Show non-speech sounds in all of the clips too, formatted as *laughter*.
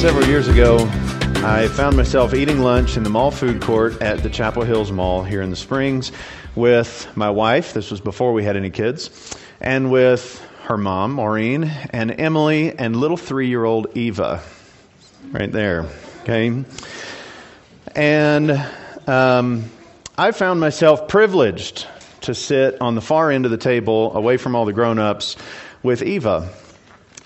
several years ago, I found myself eating lunch in the mall food court at the Chapel Hills Mall here in the Springs with my wife. This was before we had any kids, and with her mom, Maureen, and Emily, and little three year old Eva. Right there. Okay. And um, I found myself privileged to sit on the far end of the table, away from all the grown ups, with Eva.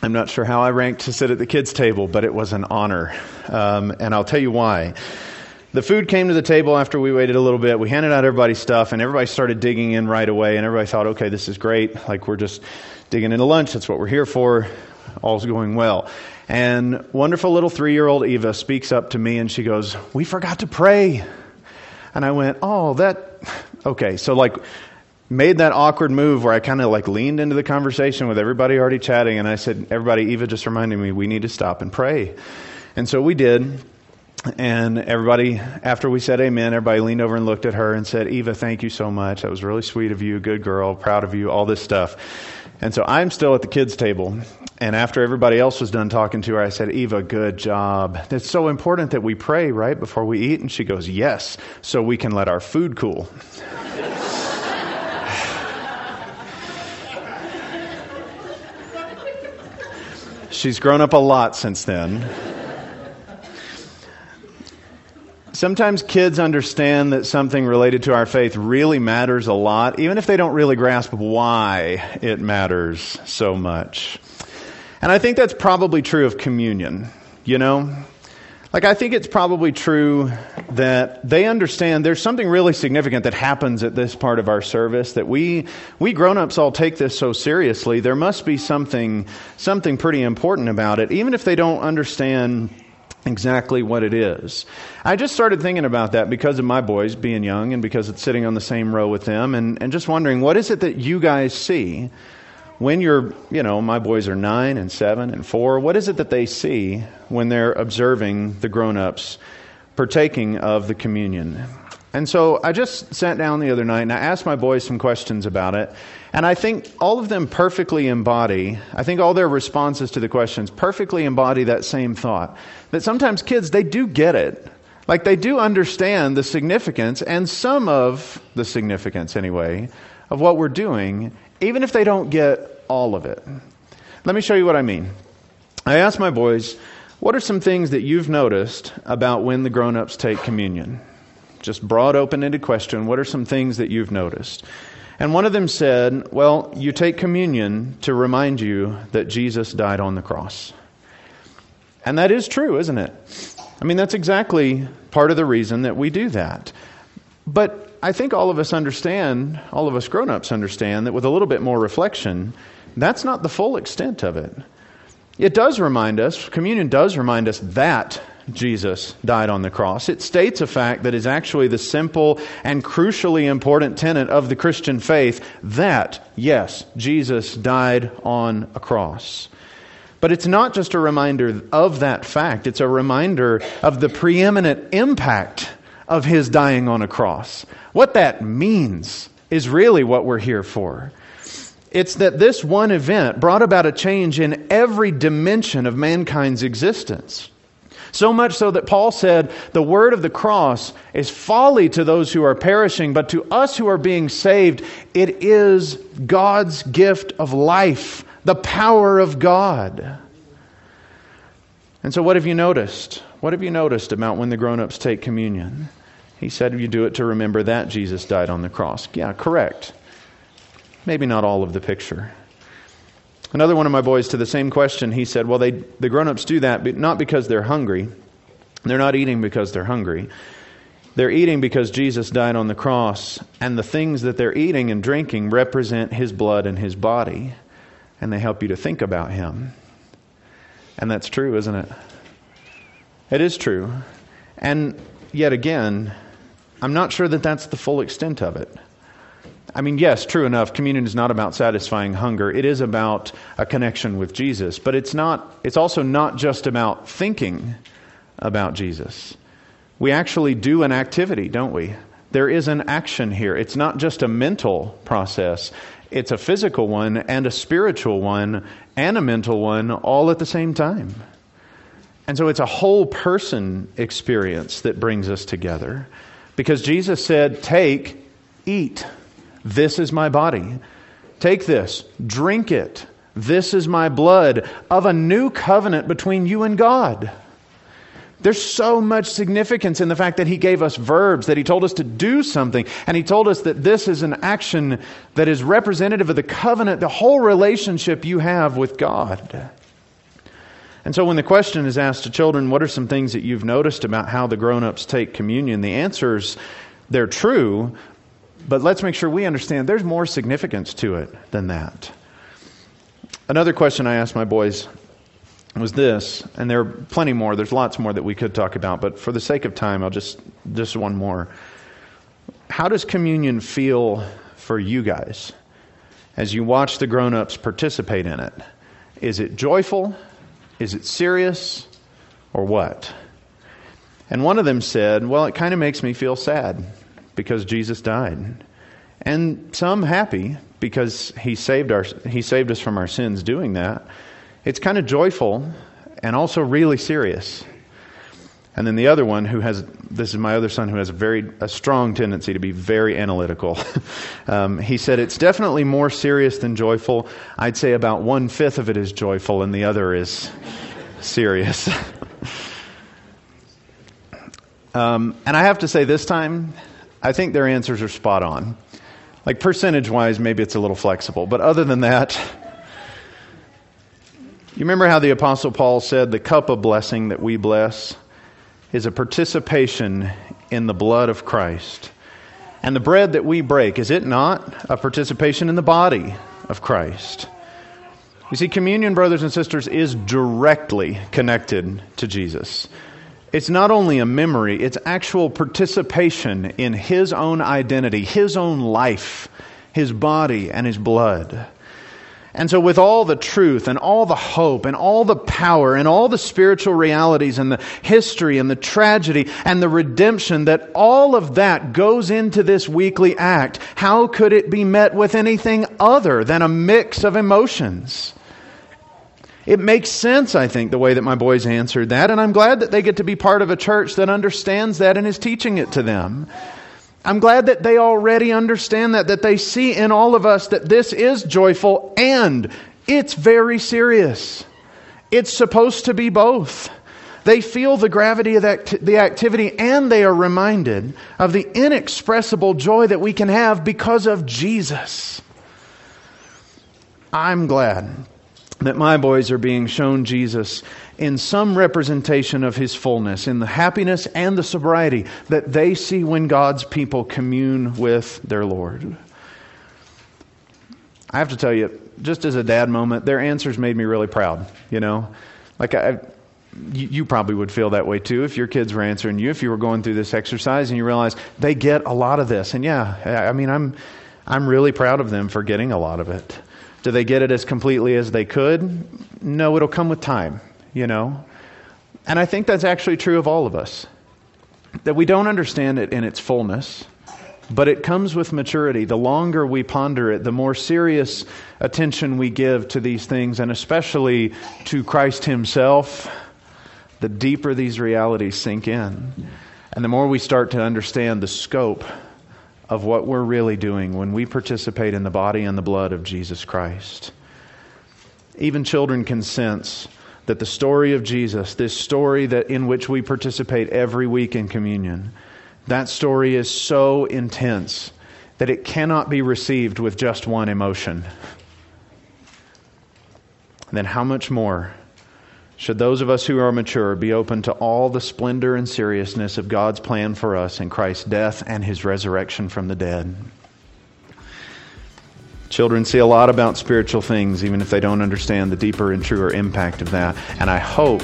I'm not sure how I ranked to sit at the kids' table, but it was an honor. Um, and I'll tell you why. The food came to the table after we waited a little bit. We handed out everybody's stuff, and everybody started digging in right away. And everybody thought, okay, this is great. Like, we're just digging into lunch. That's what we're here for. All's going well. And wonderful little three year old Eva speaks up to me and she goes, We forgot to pray. And I went, Oh, that, okay. So, like, made that awkward move where I kind of like leaned into the conversation with everybody already chatting, and I said, Everybody, Eva just reminded me we need to stop and pray. And so we did. And everybody, after we said amen, everybody leaned over and looked at her and said, Eva, thank you so much. That was really sweet of you. Good girl. Proud of you. All this stuff. And so I'm still at the kids' table. And after everybody else was done talking to her, I said, Eva, good job. It's so important that we pray, right, before we eat. And she goes, Yes, so we can let our food cool. She's grown up a lot since then. Sometimes kids understand that something related to our faith really matters a lot, even if they don't really grasp why it matters so much. And I think that's probably true of communion, you know? Like, I think it's probably true that they understand there's something really significant that happens at this part of our service that we, we grown-ups all take this so seriously. There must be something, something pretty important about it, even if they don't understand exactly what it is. I just started thinking about that because of my boys being young and because it's sitting on the same row with them and, and just wondering, what is it that you guys see when you're, you know, my boys are nine and seven and four, what is it that they see when they're observing the grown ups partaking of the communion? And so I just sat down the other night and I asked my boys some questions about it. And I think all of them perfectly embody, I think all their responses to the questions perfectly embody that same thought. That sometimes kids, they do get it. Like they do understand the significance and some of the significance, anyway, of what we're doing even if they don't get all of it. Let me show you what I mean. I asked my boys, what are some things that you've noticed about when the grown ups take communion? Just broad, open ended question. What are some things that you've noticed? And one of them said, Well, you take communion to remind you that Jesus died on the cross. And that is true, isn't it? I mean, that's exactly part of the reason that we do that. But I think all of us understand, all of us grown ups understand, that with a little bit more reflection, that's not the full extent of it. It does remind us, communion does remind us that Jesus died on the cross. It states a fact that is actually the simple and crucially important tenet of the Christian faith that, yes, Jesus died on a cross. But it's not just a reminder of that fact, it's a reminder of the preeminent impact of his dying on a cross. What that means is really what we're here for. It's that this one event brought about a change in every dimension of mankind's existence. So much so that Paul said, the word of the cross is folly to those who are perishing, but to us who are being saved, it is God's gift of life, the power of God. And so, what have you noticed? What have you noticed about when the grown ups take communion? He said, You do it to remember that Jesus died on the cross. Yeah, correct. Maybe not all of the picture. Another one of my boys to the same question, he said, Well, they, the grown ups do that but not because they're hungry. They're not eating because they're hungry. They're eating because Jesus died on the cross, and the things that they're eating and drinking represent his blood and his body, and they help you to think about him. And that's true, isn't it? It is true. And yet again, I'm not sure that that's the full extent of it. I mean, yes, true enough, communion is not about satisfying hunger. It is about a connection with Jesus. But it's not it's also not just about thinking about Jesus. We actually do an activity, don't we? There is an action here. It's not just a mental process. It's a physical one and a spiritual one and a mental one all at the same time. And so it's a whole person experience that brings us together. Because Jesus said, Take, eat. This is my body. Take this, drink it. This is my blood of a new covenant between you and God. There's so much significance in the fact that he gave us verbs, that he told us to do something, and he told us that this is an action that is representative of the covenant, the whole relationship you have with God. And so when the question is asked to children, what are some things that you've noticed about how the grown ups take communion? The answers, they're true, but let's make sure we understand there's more significance to it than that. Another question I asked my boys was this, and there are plenty more. There's lots more that we could talk about, but for the sake of time, I'll just just one more. How does communion feel for you guys as you watch the grown-ups participate in it? Is it joyful? Is it serious? Or what? And one of them said, "Well, it kind of makes me feel sad because Jesus died." And some happy because he saved our he saved us from our sins doing that. It's kind of joyful and also really serious. And then the other one, who has this is my other son, who has a very a strong tendency to be very analytical. *laughs* um, he said it's definitely more serious than joyful. I'd say about one fifth of it is joyful, and the other is serious. *laughs* um, and I have to say, this time, I think their answers are spot on. Like percentage wise, maybe it's a little flexible, but other than that. You remember how the Apostle Paul said the cup of blessing that we bless is a participation in the blood of Christ. And the bread that we break, is it not a participation in the body of Christ? You see, communion, brothers and sisters, is directly connected to Jesus. It's not only a memory, it's actual participation in His own identity, His own life, His body, and His blood. And so, with all the truth and all the hope and all the power and all the spiritual realities and the history and the tragedy and the redemption that all of that goes into this weekly act, how could it be met with anything other than a mix of emotions? It makes sense, I think, the way that my boys answered that, and I'm glad that they get to be part of a church that understands that and is teaching it to them. I'm glad that they already understand that, that they see in all of us that this is joyful and it's very serious. It's supposed to be both. They feel the gravity of that, the activity and they are reminded of the inexpressible joy that we can have because of Jesus. I'm glad that my boys are being shown Jesus in some representation of his fullness, in the happiness and the sobriety that they see when God's people commune with their Lord. I have to tell you, just as a dad moment, their answers made me really proud. You know, like I, you, probably would feel that way too if your kids were answering you, if you were going through this exercise and you realize they get a lot of this. And yeah, I mean, I'm, I'm really proud of them for getting a lot of it. Do they get it as completely as they could? No, it'll come with time you know? And I think that's actually true of all of us. That we don't understand it in its fullness, but it comes with maturity. The longer we ponder it, the more serious attention we give to these things, and especially to Christ Himself, the deeper these realities sink in. And the more we start to understand the scope of what we're really doing when we participate in the body and the blood of Jesus Christ. Even children can sense that the story of Jesus, this story that in which we participate every week in communion, that story is so intense that it cannot be received with just one emotion. Then how much more should those of us who are mature be open to all the splendor and seriousness of God's plan for us in Christ's death and his resurrection from the dead? Children see a lot about spiritual things, even if they don't understand the deeper and truer impact of that. And I hope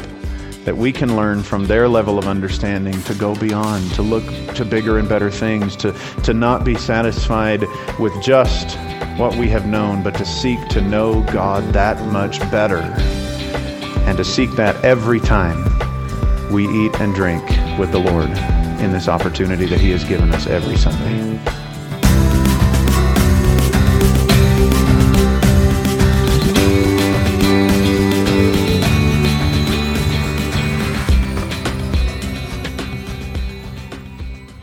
that we can learn from their level of understanding to go beyond, to look to bigger and better things, to, to not be satisfied with just what we have known, but to seek to know God that much better. And to seek that every time we eat and drink with the Lord in this opportunity that He has given us every Sunday.